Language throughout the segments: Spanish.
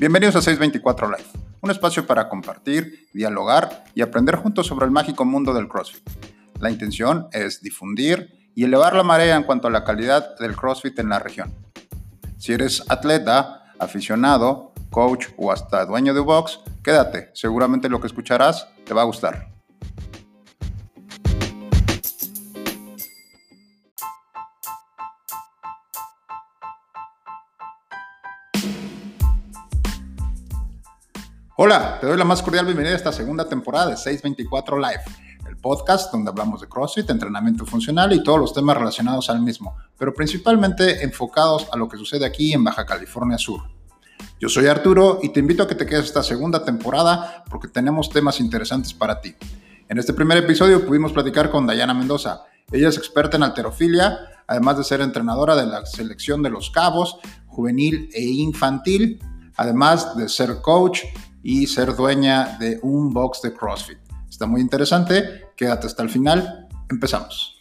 Bienvenidos a 624 Live, un espacio para compartir, dialogar y aprender juntos sobre el mágico mundo del CrossFit. La intención es difundir y elevar la marea en cuanto a la calidad del CrossFit en la región. Si eres atleta, aficionado, coach o hasta dueño de box, quédate, seguramente lo que escucharás te va a gustar. Hola, te doy la más cordial bienvenida a esta segunda temporada de 624 Live, el podcast donde hablamos de CrossFit, entrenamiento funcional y todos los temas relacionados al mismo, pero principalmente enfocados a lo que sucede aquí en Baja California Sur. Yo soy Arturo y te invito a que te quedes esta segunda temporada porque tenemos temas interesantes para ti. En este primer episodio pudimos platicar con Dayana Mendoza. Ella es experta en alterofilia, además de ser entrenadora de la selección de los cabos, juvenil e infantil, además de ser coach y ser dueña de un box de CrossFit. Está muy interesante, quédate hasta el final, empezamos.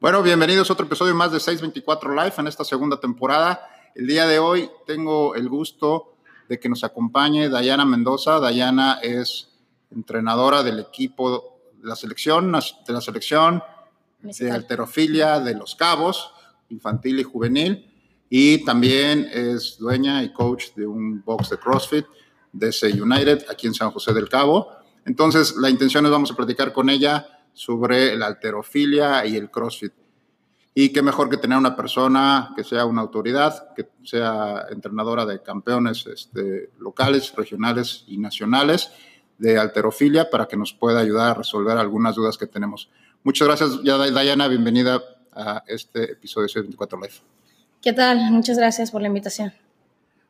Bueno, bienvenidos a otro episodio más de 624 Live en esta segunda temporada. El día de hoy tengo el gusto de que nos acompañe Dayana Mendoza. Dayana es entrenadora del equipo de la selección, de la selección de alterofilia de los cabos, infantil y juvenil y también es dueña y coach de un box de CrossFit, DC United, aquí en San José del Cabo. Entonces, la intención es vamos a platicar con ella sobre la alterofilia y el CrossFit. Y qué mejor que tener una persona que sea una autoridad, que sea entrenadora de campeones este, locales, regionales y nacionales de alterofilia para que nos pueda ayudar a resolver algunas dudas que tenemos. Muchas gracias, Diana. Bienvenida a este episodio de 24 Live. ¿Qué tal? Muchas gracias por la invitación.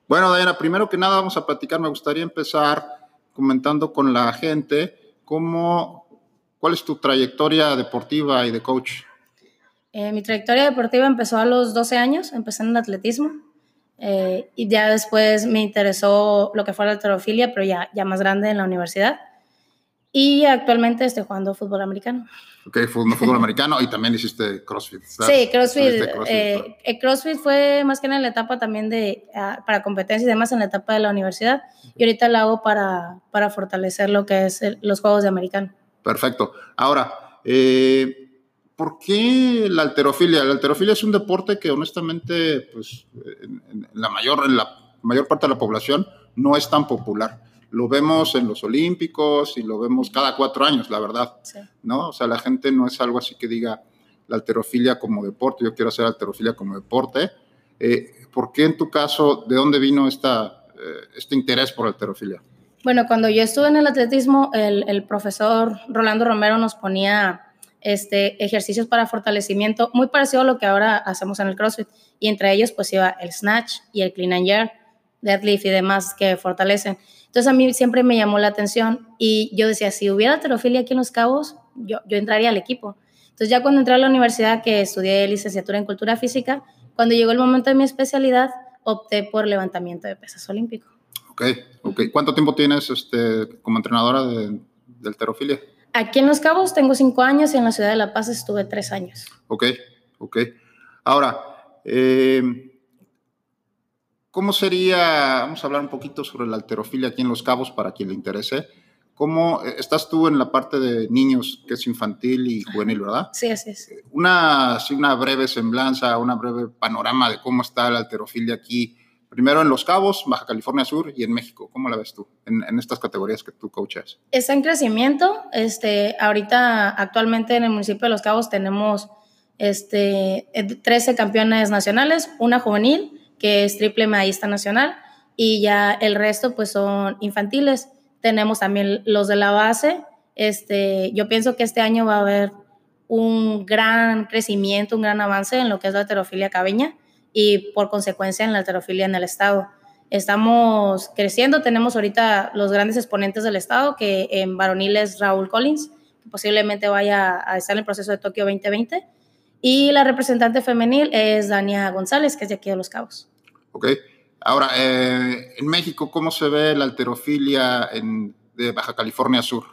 Bueno, Diana, primero que nada vamos a platicar. Me gustaría empezar comentando con la gente cómo, cuál es tu trayectoria deportiva y de coach. Eh, mi trayectoria deportiva empezó a los 12 años, empecé en el atletismo eh, y ya después me interesó lo que fue la alterofilia, pero ya, ya más grande en la universidad. Y actualmente estoy jugando fútbol americano. Ok, fútbol, fútbol americano y también hiciste CrossFit. Sí, CrossFit. CrossFit, eh, el CrossFit fue más que nada en la etapa también de, ah, para competencia y demás en la etapa de la universidad. Y ahorita la hago para, para fortalecer lo que es los Juegos de Americano. Perfecto. Ahora, eh, ¿por qué la alterofilia? La alterofilia es un deporte que honestamente, pues, en, la, mayor, en la mayor parte de la población no es tan popular lo vemos en los Olímpicos y lo vemos cada cuatro años, la verdad. ¿No? O sea, la gente no es algo así que diga la alterofilia como deporte, yo quiero hacer alterofilia como deporte. Eh, ¿Por qué en tu caso, de dónde vino esta, eh, este interés por alterofilia? Bueno, cuando yo estuve en el atletismo, el, el profesor Rolando Romero nos ponía este, ejercicios para fortalecimiento, muy parecido a lo que ahora hacemos en el CrossFit. Y entre ellos, pues iba el snatch y el clean and jerk, deadlift y demás que fortalecen. Entonces a mí siempre me llamó la atención y yo decía, si hubiera alterofilia aquí en Los Cabos, yo, yo entraría al equipo. Entonces ya cuando entré a la universidad, que estudié licenciatura en cultura física, cuando llegó el momento de mi especialidad, opté por levantamiento de pesas olímpico. Ok, ok. ¿Cuánto tiempo tienes este, como entrenadora de, de alterofilia? Aquí en Los Cabos tengo cinco años y en la ciudad de La Paz estuve tres años. Ok, ok. Ahora, eh, ¿Cómo sería, vamos a hablar un poquito sobre la alterofilia aquí en Los Cabos para quien le interese? ¿Cómo eh, estás tú en la parte de niños, que es infantil y juvenil, verdad? Sí, así es. Una, una breve semblanza, una breve panorama de cómo está la alterofilia aquí, primero en Los Cabos, Baja California Sur y en México. ¿Cómo la ves tú en, en estas categorías que tú coachas? Está en crecimiento. Este, ahorita, actualmente en el municipio de Los Cabos tenemos este, 13 campeones nacionales, una juvenil que es triple medallista nacional, y ya el resto pues son infantiles. Tenemos también los de la base. Este, yo pienso que este año va a haber un gran crecimiento, un gran avance en lo que es la heterofilia cabeña y por consecuencia en la heterofilia en el estado. Estamos creciendo, tenemos ahorita los grandes exponentes del estado, que en varonil es Raúl Collins, que posiblemente vaya a estar en el proceso de Tokio 2020, y la representante femenil es Dania González, que es de aquí de Los Cabos. Ok. Ahora, eh, en México, ¿cómo se ve la alterofilia en, de Baja California Sur?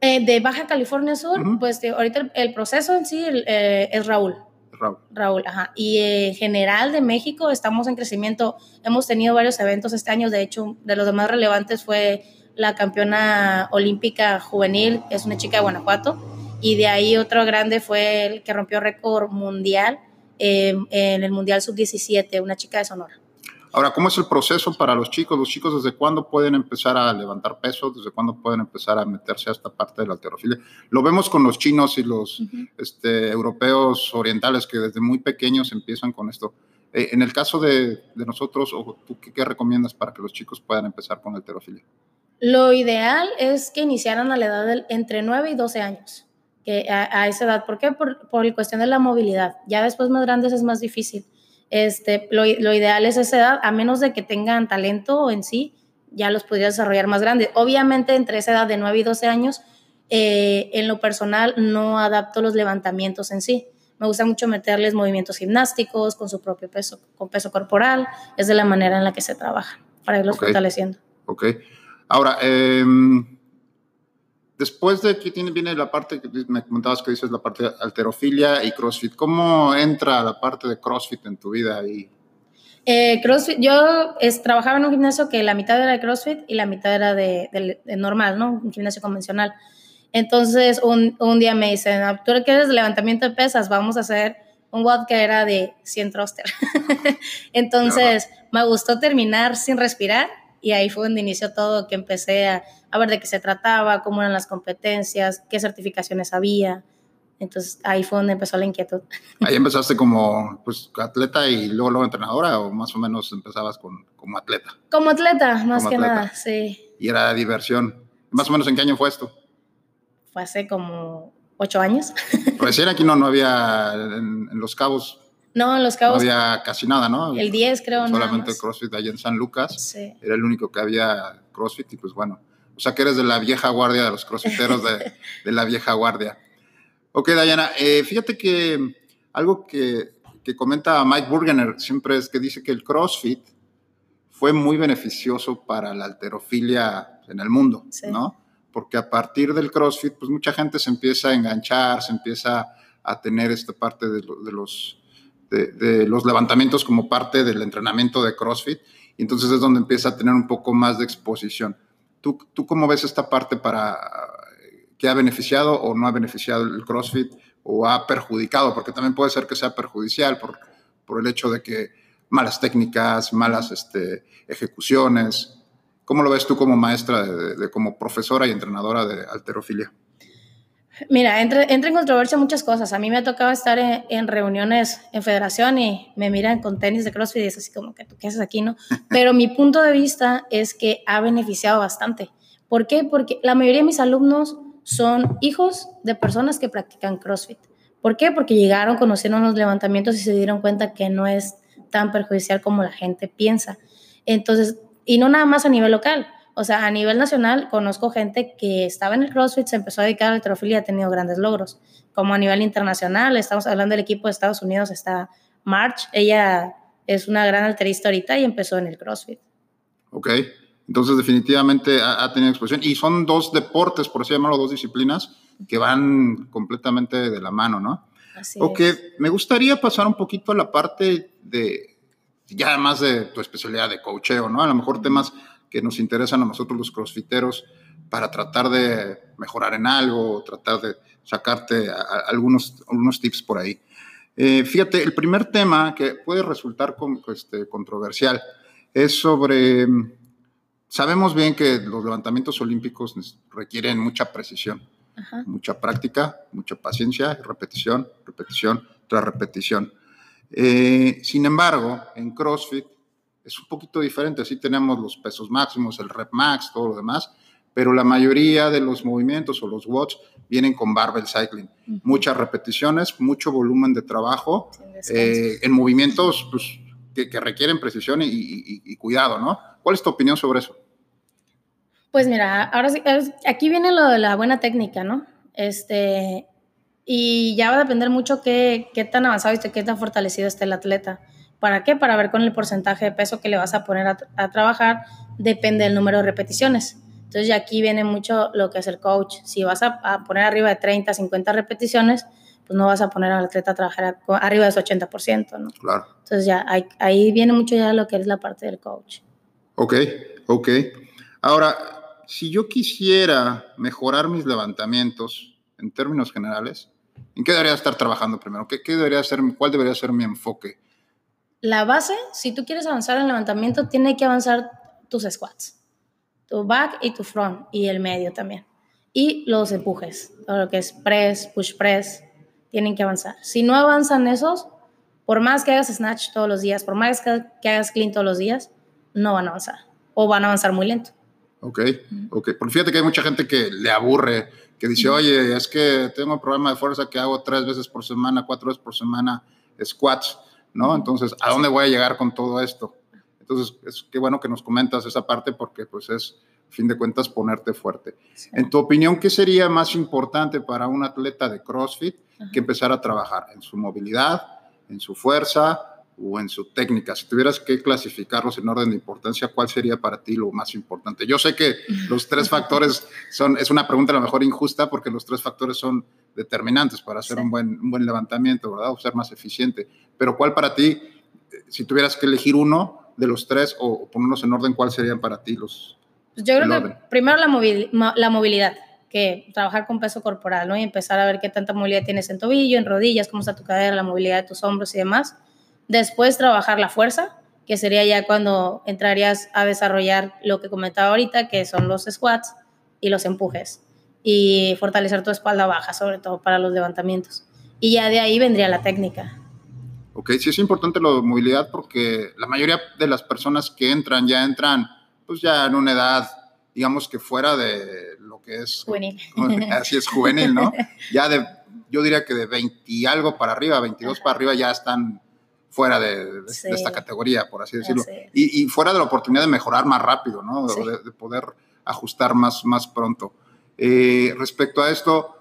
Eh, de Baja California Sur, pues ahorita el, proceso en sí eh, es Raúl. Raúl. Raúl, ajá. Y en general de México estamos en crecimiento. Hemos tenido varios eventos este año. De hecho, de los más relevantes fue la campeona olímpica juvenil, es una chica de Guanajuato. Y de ahí otro grande fue el que rompió récord mundial eh, en el Mundial Sub-17, una chica de Sonora. Ahora, ¿cómo es el proceso para los chicos? ¿Los chicos desde cuándo pueden empezar a levantar peso? ¿Desde cuándo pueden empezar a meterse a esta parte de la alterofilia? Lo vemos con los chinos y los este, europeos orientales que desde muy pequeños empiezan con esto. Eh, en el caso de, nosotros, ¿tú qué, recomiendas para que los chicos puedan empezar con la alterofilia? Lo ideal es que iniciaran a la edad de entre 9 y 12 años, que a, esa edad. ¿Por qué? Por, por la cuestión de la movilidad. Ya después más grandes es más difícil este, lo, ideal es esa edad, a menos de que tengan talento en sí, ya los podría desarrollar más grandes. Obviamente, entre esa edad de 9 y 12 años, eh, en lo personal no adapto los levantamientos en sí. Me gusta mucho meterles movimientos gimnásticos con su propio peso, con peso corporal. Es de la manera en la que se trabaja para irlos fortaleciendo. Ok. Ahora, eh, Después de aquí tiene, viene la parte que me comentabas que dices, la parte de alterofilia y CrossFit. ¿Cómo entra la parte de CrossFit en tu vida ahí? Eh, CrossFit, yo es, trabajaba en un gimnasio que la mitad era de CrossFit y la mitad era de, normal, ¿no? Un gimnasio convencional. Entonces, un, un día me dicen, tú quieres levantamiento de pesas, vamos a hacer un WOD que era de 100 thruster. Entonces, me gustó terminar sin respirar y ahí fue donde inició todo, que empecé a, a, ver de qué se trataba, cómo eran las competencias, qué certificaciones había. Entonces ahí fue donde empezó la inquietud. Ahí empezaste como pues, atleta y luego, luego entrenadora o más o menos empezabas con, como atleta. Como atleta, más que nada, sí. Y era diversión. Más o menos en qué año fue esto? Fue hace como ocho años. Recién aquí no, no había en Los Cabos no, en Los Cabos. No había casi nada, ¿no? El 10 creo. Solamente CrossFit allá en San Lucas. Sí. Era el único que había CrossFit y pues bueno. O sea que eres de la vieja guardia, de los crossfiteros de, de la vieja guardia. Ok, Dayana, eh, fíjate que algo que, que comenta Mike Burgener siempre es que dice que el CrossFit fue muy beneficioso para la alterofilia en el mundo, ¿no? Porque a partir del CrossFit, pues mucha gente se empieza a enganchar, se empieza a tener esta parte de, de los de, los levantamientos como parte del entrenamiento de CrossFit. Y entonces es donde empieza a tener un poco más de exposición. ¿Tú, tú cómo ves esta parte para que ha beneficiado o no ha beneficiado el CrossFit o ha perjudicado? Porque también puede ser que sea perjudicial por, por el hecho de que malas técnicas, malas este, ejecuciones. ¿Cómo lo ves tú como maestra, de, como profesora y entrenadora de alterofilia? Mira, entra, en controversia muchas cosas. A mí me ha tocado estar en, reuniones en federación y me miran con tenis de CrossFit y es así como que tú qué haces aquí, ¿no? Pero mi punto de vista es que ha beneficiado bastante. ¿Por qué? Porque la mayoría de mis alumnos son hijos de personas que practican CrossFit. ¿Por qué? Porque llegaron, conocieron los levantamientos y se dieron cuenta que no es tan perjudicial como la gente piensa. Entonces, y no nada más a nivel local o sea, a nivel nacional conozco gente que estaba en el CrossFit, se empezó a dedicar a la y ha tenido grandes logros. Como a nivel internacional, estamos hablando del equipo de Estados Unidos, está March, ella es una gran alterista ahorita y empezó en el CrossFit. Ok, entonces definitivamente ha, tenido exposición. Y son dos deportes, por así llamarlo, dos disciplinas que van completamente de la mano, ¿no? Así ok, me gustaría pasar un poquito a la parte de, ya más de tu especialidad de coacheo, ¿no? A lo mejor temas que nos interesan a nosotros los crossfiteros para tratar de mejorar en algo, tratar de sacarte algunos, algunos tips por ahí. Eh, fíjate, el primer tema que puede resultar este, controversial es sobre, sabemos bien que los levantamientos olímpicos requieren mucha precisión, mucha práctica, mucha paciencia, repetición, repetición tras repetición. Eh, sin embargo, en CrossFit es un poquito diferente. Sí tenemos los pesos máximos, el rep max, todo lo demás, pero la mayoría de los movimientos o los watts vienen con barbell cycling. Muchas repeticiones, mucho volumen de trabajo eh, en movimientos pues, que, requieren precisión y, cuidado, ¿no? ¿Cuál es tu opinión sobre eso? Pues mira, ahora sí, aquí viene lo de la buena técnica, ¿no? Este, y ya va a depender mucho qué, qué tan avanzado y qué tan fortalecido esté el atleta. ¿Para qué? Para ver con el porcentaje de peso que le vas a poner a, trabajar, depende del número de repeticiones. Entonces ya aquí viene mucho lo que es el coach. Si vas a, poner arriba de 30, 50 repeticiones, pues no vas a poner al atleta a trabajar arriba de ese 80%, ¿no? Claro. Entonces ya ahí viene mucho ya lo que es la parte del coach. Ok, ok. Ahora, si yo quisiera mejorar mis levantamientos en términos generales, ¿en qué debería estar trabajando primero? ¿Qué, qué debería ser, ¿Cuál debería ser mi enfoque? La base, si tú quieres avanzar en levantamiento, tiene que avanzar tus squats, tu back y tu front y el medio también. Y los empujes, todo lo que es press, push press, tienen que avanzar. Si no avanzan esos, por más que hagas snatch todos los días, por más que hagas clean todos los días, no van a avanzar o van a avanzar muy lento. Ok, ok. Porque fíjate que hay mucha gente que le aburre, que dice, oye, es que tengo un problema de fuerza que hago tres veces por semana, cuatro veces por semana squats, ¿no? Entonces, ¿a dónde voy a llegar con todo esto? Entonces, es qué bueno que nos comentas esa parte porque pues es, a fin de cuentas, ponerte fuerte. En tu opinión, ¿qué sería más importante para un atleta de CrossFit que empezar a trabajar en su movilidad, en su fuerza, o en su técnica. Si tuvieras que clasificarlos en orden de importancia, ¿cuál sería para ti lo más importante? Yo sé que los tres factores son, es una pregunta a lo mejor injusta porque los tres factores son determinantes para hacer un, buen, un buen levantamiento, ¿verdad? O ser más eficiente. Pero ¿cuál para ti, si tuvieras que elegir uno de los tres o ponerlos en orden, cuál serían para ti los... Pues yo creo que primero la, la movilidad que trabajar con peso corporal, ¿no? Y empezar a ver qué tanta movilidad tienes en tobillo, en rodillas, cómo está tu cadera, la movilidad de tus hombros y demás. Después trabajar la fuerza, que sería ya cuando entrarías a desarrollar lo que comentaba ahorita, que son los squats y los empujes. Y fortalecer tu espalda baja, sobre todo para los levantamientos. Y ya de ahí vendría la técnica. Ok, sí es importante la movilidad porque la mayoría de las personas que entran ya entran pues ya en una edad, digamos que fuera de lo que es... Juvenil. Así es, juvenil, ¿no? Ya de, yo diría que de 20 y algo para arriba, 22 para arriba ya están fuera de, esta categoría, por así decirlo. Y, fuera de la oportunidad de mejorar más rápido, ¿no? De, poder ajustar más, más pronto. Eh, respecto a esto,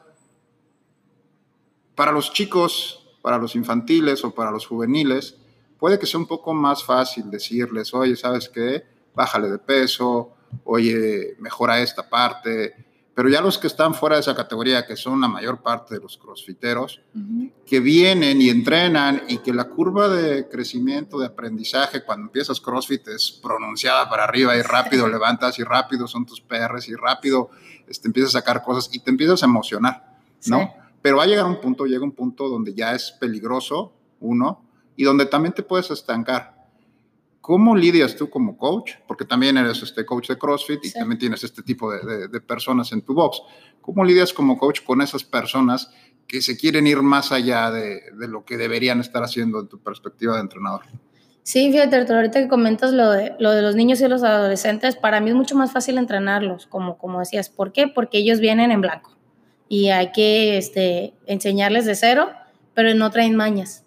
para los chicos, para los infantiles o para los juveniles, puede que sea un poco más fácil decirles, oye, ¿sabes qué? Bájale de peso, oye, mejora esta parte, pero ya los que están fuera de esa categoría, que son la mayor parte de los crossfiteros, que vienen y entrenan y que la curva de crecimiento, de aprendizaje, cuando empiezas crossfit es pronunciada para arriba y rápido levantas y rápido son tus PRs y rápido este, empiezas a sacar cosas y te empiezas a emocionar, ¿no? Pero va a llegar un punto, llega un punto donde ya es peligroso, uno, y donde también te puedes estancar. ¿Cómo lidias tú como coach? Porque también eres este coach de CrossFit y también tienes este tipo de, de, personas en tu box. ¿Cómo lidias como coach con esas personas que se quieren ir más allá de, de lo que deberían estar haciendo en tu perspectiva de entrenador? Sí, fíjate, ahorita que comentas lo de, lo de los niños y los adolescentes, para mí es mucho más fácil entrenarlos, como, como decías. ¿Por qué? Porque ellos vienen en blanco y hay que este, enseñarles de cero, pero no traen mañas.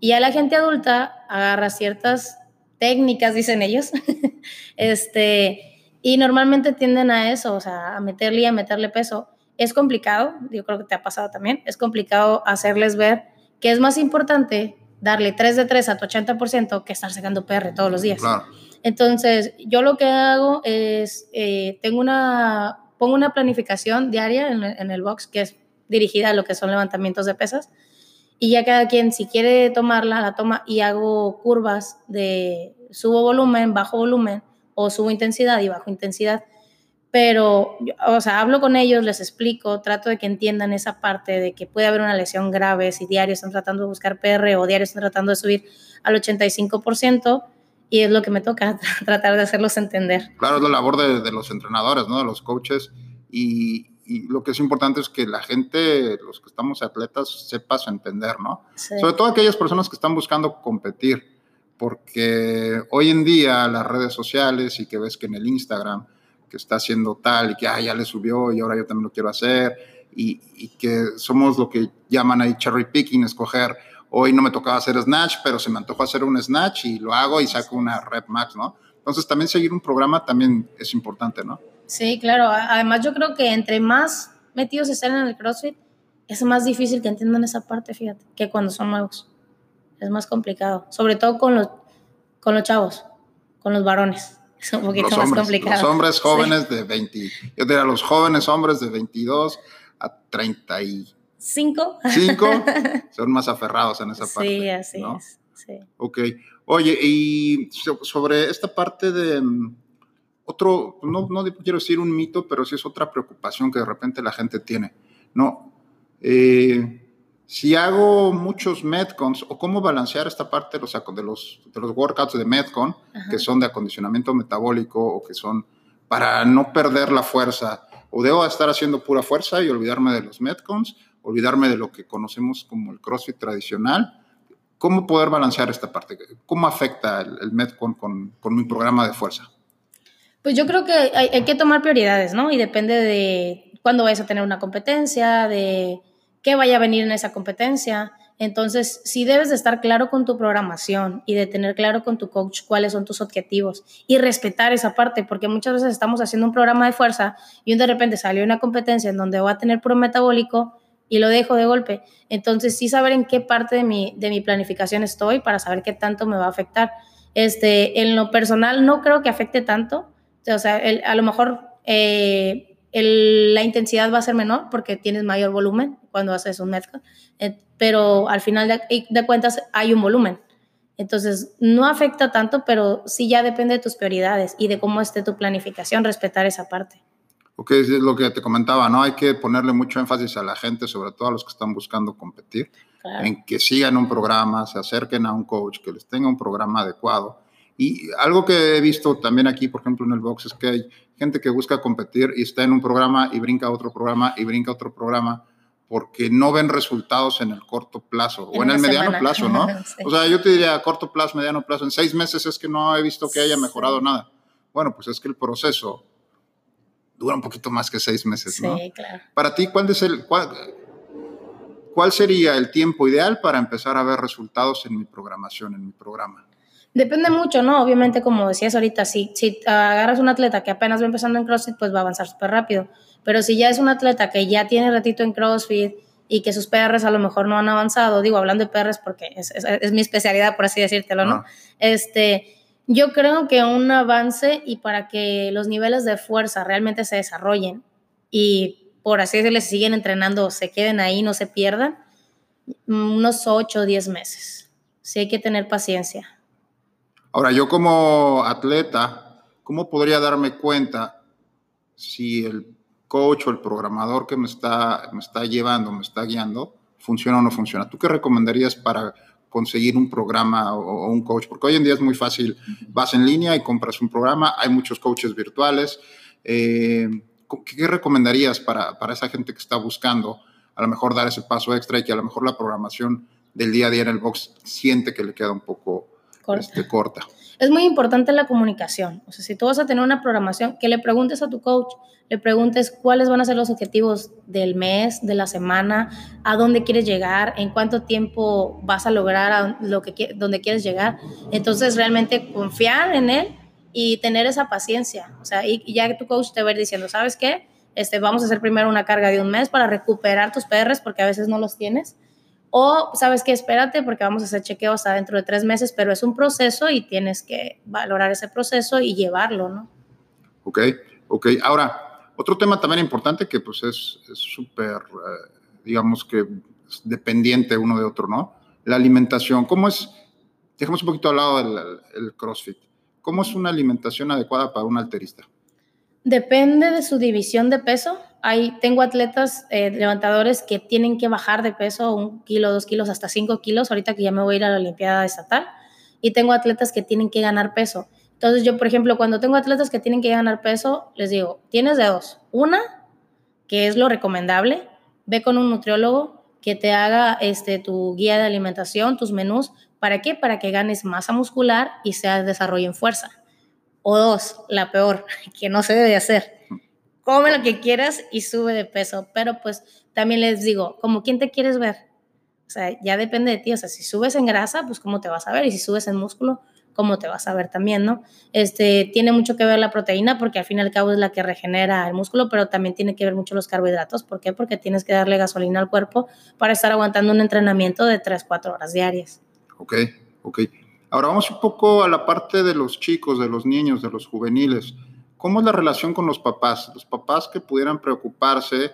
Y a la gente adulta agarra ciertas técnicas, dicen ellos, este, y normalmente tienden a eso, o sea, a meterle y a meterle peso. Es complicado, yo creo que te ha pasado también, es complicado hacerles ver que es más importante darle 3 de 3 a tu 80% que estar sacando PR todos los días. Entonces, yo lo que hago es, eh, tengo una, pongo una planificación diaria en, en, el box que es dirigida a lo que son levantamientos de pesas y ya cada quien si quiere tomarla, la toma y hago curvas de subo volumen, bajo volumen o subo intensidad y bajo intensidad. Pero, o sea, hablo con ellos, les explico, trato de que entiendan esa parte de que puede haber una lesión grave si diario están tratando de buscar PR o diario están tratando de subir al 85% y es lo que me toca, tratar de hacerlos entender. Claro, es la labor de, de los entrenadores, ¿no? De los coaches y, y lo que es importante es que la gente, los que estamos atletas, sepas entender, ¿no? Sobre todo aquellas personas que están buscando competir, porque hoy en día las redes sociales y que ves que en el Instagram que está haciendo tal y que ah, ya le subió y ahora yo también lo quiero hacer y, y que somos lo que llaman ahí cherry picking, escoger hoy no me tocaba hacer snatch, pero se me antojó hacer un snatch y lo hago y saco una rep max, ¿no? Entonces también seguir un programa también es importante, ¿no? Sí, claro. Además, yo creo que entre más metidos estén en el CrossFit, es más difícil que entiendan esa parte, fíjate, que cuando son nuevos. Es más complicado. Sobre todo con los, con los chavos, con los varones. Es un poquito más complicado. Los hombres jóvenes de 20, yo diría los jóvenes hombres de 22 a 30 y Cinco. Cinco. Son más aferrados en esa parte. Sí, así es. Sí. Ok. Oye, y sobre esta parte de mm, otro, no, no quiero decir un mito, pero sí es otra preocupación que de repente la gente tiene. No. Eh, si hago muchos Metcons, o cómo balancear esta parte de los, de los, de los workouts de Metcon, que son de acondicionamiento metabólico o que son para no perder la fuerza, o debo estar haciendo pura fuerza y olvidarme de los Metcons, olvidarme de lo que conocemos como el CrossFit tradicional. ¿Cómo poder balancear esta parte? ¿Cómo afecta el, Metcon con, con, mi programa de fuerza? Pues yo creo que hay, hay que tomar prioridades, ¿no? Y depende de cuándo vayas a tener una competencia, de qué vaya a venir en esa competencia. Entonces, si debes de estar claro con tu programación y de tener claro con tu coach cuáles son tus objetivos y respetar esa parte, porque muchas veces estamos haciendo un programa de fuerza y de repente salió una competencia en donde voy a tener puro metabólico y lo dejo de golpe. Entonces, sí saber en qué parte de mi, de mi planificación estoy para saber qué tanto me va a afectar. Este, en lo personal, no creo que afecte tanto. O sea, a lo mejor eh, la intensidad va a ser menor porque tienes mayor volumen cuando haces un Metcon, eh, pero al final de, cuentas hay un volumen. Entonces, no afecta tanto, pero sí ya depende de tus prioridades y de cómo esté tu planificación, respetar esa parte. Ok, es lo que te comentaba, ¿no? Hay que ponerle mucho énfasis a la gente, sobre todo a los que están buscando competir, en que sigan un programa, se acerquen a un coach, que les tenga un programa adecuado. Y algo que he visto también aquí, por ejemplo, en el box, es que hay gente que busca competir y está en un programa y brinca a otro programa y brinca a otro programa porque no ven resultados en el corto plazo o en el mediano plazo, ¿no? O sea, yo te diría corto plazo, mediano plazo, en seis meses es que no he visto que haya mejorado nada. Bueno, pues es que el proceso dura un poquito más que seis meses, ¿no? Sí, claro. Para ti, ¿cuál, es el, cuál, ¿cuál sería el tiempo ideal para empezar a ver resultados en mi programación, en mi programa? Depende mucho, ¿no? Obviamente, como decías ahorita, si, si agarras un atleta que apenas va empezando en CrossFit, pues va a avanzar súper rápido. Pero si ya es un atleta que ya tiene ratito en CrossFit y que sus PRs a lo mejor no han avanzado, digo, hablando de PRs porque es, es, mi especialidad, por así decírtelo, ¿no? Este, yo creo que un avance y para que los niveles de fuerza realmente se desarrollen y por así decirlo, se siguen entrenando, se queden ahí, no se pierdan, unos 8 o 10 meses. Sí hay que tener paciencia. Ahora, yo como atleta, ¿cómo podría darme cuenta si el coach o el programador que me está, me está llevando, me está guiando, funciona o no funciona? ¿Tú qué recomendarías para conseguir un programa o, un coach? Porque hoy en día es muy fácil, vas en línea y compras un programa, hay muchos coaches virtuales. Eh, ¿Qué recomendarías para, para esa gente que está buscando a lo mejor dar ese paso extra y que a lo mejor la programación del día a día en el box siente que le queda un poco este, corta. Es muy importante la comunicación. O sea, si tú vas a tener una programación, que le preguntes a tu coach, le preguntes cuáles van a ser los objetivos del mes, de la semana, a dónde quieres llegar, en cuánto tiempo vas a lograr lo que donde quieres llegar. Entonces, realmente confiar en él y tener esa paciencia. O sea, y, ya que tu coach te va a ir diciendo, ¿sabes qué? Este, vamos a hacer primero una carga de un mes para recuperar tus PRs porque a veces no los tienes o sabes que espérate porque vamos a hacer chequeo hasta dentro de tres meses, pero es un proceso y tienes que valorar ese proceso y llevarlo, ¿no? Ok, ok. Ahora, otro tema también importante que pues es súper, eh, digamos que dependiente uno de otro, ¿no? La alimentación. ¿Cómo es? Dejemos un poquito al lado del el CrossFit. ¿Cómo es una alimentación adecuada para un alterista? Depende de su división de peso. Hay, tengo atletas eh, levantadores que tienen que bajar de peso un kilo, dos kilos, hasta cinco kilos, ahorita que ya me voy a ir a la Olimpiada Estatal. Y tengo atletas que tienen que ganar peso. Entonces yo, por ejemplo, cuando tengo atletas que tienen que ganar peso, les digo, tienes de dos. Una, que es lo recomendable, ve con un nutriólogo que te haga este, tu guía de alimentación, tus menús. ¿Para qué? Para que ganes masa muscular y se desarrollo en fuerza. O dos, la peor, que no se debe hacer. Come lo que quieras y sube de peso. Pero pues también les digo, como quién te quieres ver. O sea, ya depende de ti. O sea, si subes en grasa, pues cómo te vas a ver. Y si subes en músculo, cómo te vas a ver también, ¿no? Este, tiene mucho que ver la proteína porque al fin y al cabo es la que regenera el músculo, pero también tiene que ver mucho los carbohidratos. ¿Por qué? Porque tienes que darle gasolina al cuerpo para estar aguantando un entrenamiento de 3, 4 horas diarias. Ok, ok. Ahora vamos un poco a la parte de los chicos, de los niños, de los juveniles. ¿Cómo es la relación con los papás? Los papás que pudieran preocuparse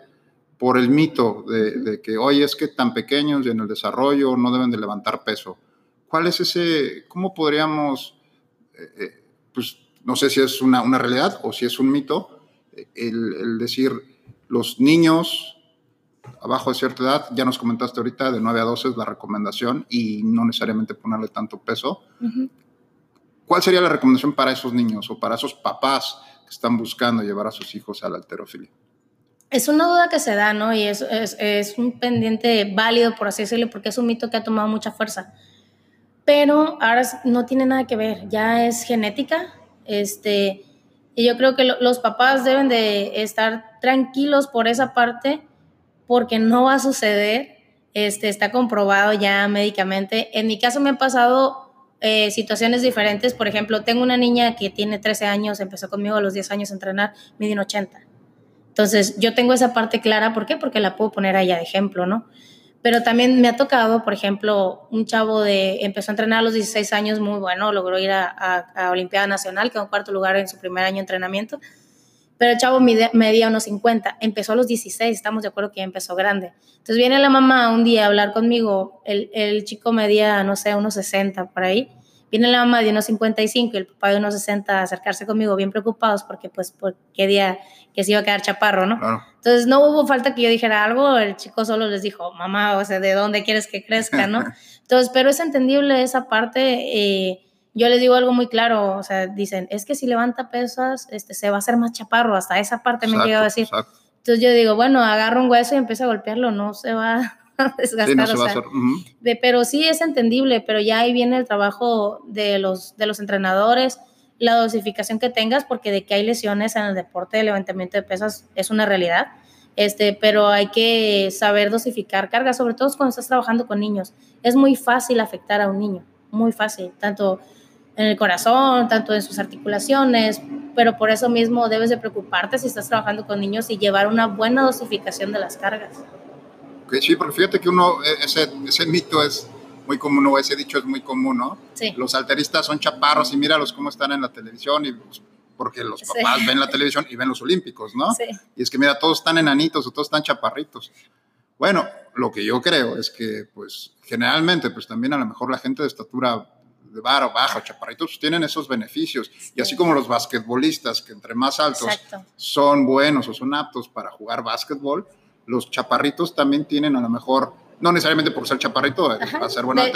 por el mito de, que, oye, es que tan pequeños y en el desarrollo no deben de levantar peso. ¿Cuál es ese, cómo podríamos, eh, eh, pues no sé si es una, una, realidad o si es un mito, el, el decir, los niños abajo de cierta edad, ya nos comentaste ahorita, de 9 a 12 es la recomendación y no necesariamente ponerle tanto peso. ¿Cuál sería la recomendación para esos niños o para esos papás están buscando llevar a sus hijos a la alterofilia? Es una duda que se da, ¿no? Y es, es, un pendiente válido, por así decirlo, porque es un mito que ha tomado mucha fuerza. Pero ahora no tiene nada que ver, ya es genética. Este, y yo creo que los papás deben de estar tranquilos por esa parte porque no va a suceder, este, está comprobado ya médicamente. En mi caso me han pasado eh, situaciones diferentes, por ejemplo, tengo una niña que tiene 13 años, empezó conmigo a los 10 años a entrenar, mide 80. Entonces, yo tengo esa parte clara, ¿por qué? Porque la puedo poner allá de ejemplo, ¿no? Pero también me ha tocado, por ejemplo, un chavo de, empezó a entrenar a los 16 años, muy bueno, logró ir a, a, a Olimpiada Nacional, quedó en cuarto lugar en su primer año de entrenamiento, pero el chavo medía unos 50, empezó a los 16, estamos de acuerdo que ya empezó grande. Entonces viene la mamá un día a hablar conmigo, el, el chico medía, no sé, unos 60 por ahí, viene la mamá de unos 55 y el papá de unos 60 a acercarse conmigo bien preocupados porque pues por qué día que se iba a quedar chaparro, ¿no? Entonces no hubo falta que yo dijera algo, el chico solo les dijo, mamá, o sea, ¿de dónde quieres que crezca, no? Entonces, pero es entendible esa parte. Eh, yo les digo algo muy claro, o sea, dicen, es que si levanta pesas, este, se va a hacer más chaparro, hasta esa parte me han llegado a decir. Entonces yo digo, bueno, agarro un hueso y empieza a golpearlo, no se va a desgastar. de, pero sí es entendible, pero ya ahí viene el trabajo de los, de los entrenadores, la dosificación que tengas, porque de que hay lesiones en el deporte de levantamiento de pesas es una realidad. Este, pero hay que saber dosificar cargas, sobre todo cuando estás trabajando con niños. Es muy fácil afectar a un niño, muy fácil, tanto en el corazón, tanto en sus articulaciones, pero por eso mismo debes de preocuparte si estás trabajando con niños y llevar una buena dosificación de las cargas. sí, porque fíjate que uno, e, ese, ese mito es muy común, o ese dicho es muy común, ¿no? Sí. Los alteristas son chaparros y míralos cómo están en la televisión y pues, porque los papás ven la televisión y ven los olímpicos, ¿no? Sí. Y es que mira, todos están enanitos o todos están chaparritos. Bueno, lo que yo creo es que, pues, generalmente, pues también a lo mejor la gente de estatura de bar o bajo, chaparritos, tienen esos beneficios. Y así como los basquetbolistas, que entre más altos son buenos o son aptos para jugar básquetbol, los chaparritos también tienen a lo mejor, no necesariamente por ser chaparrito, eh, va a ser buena de,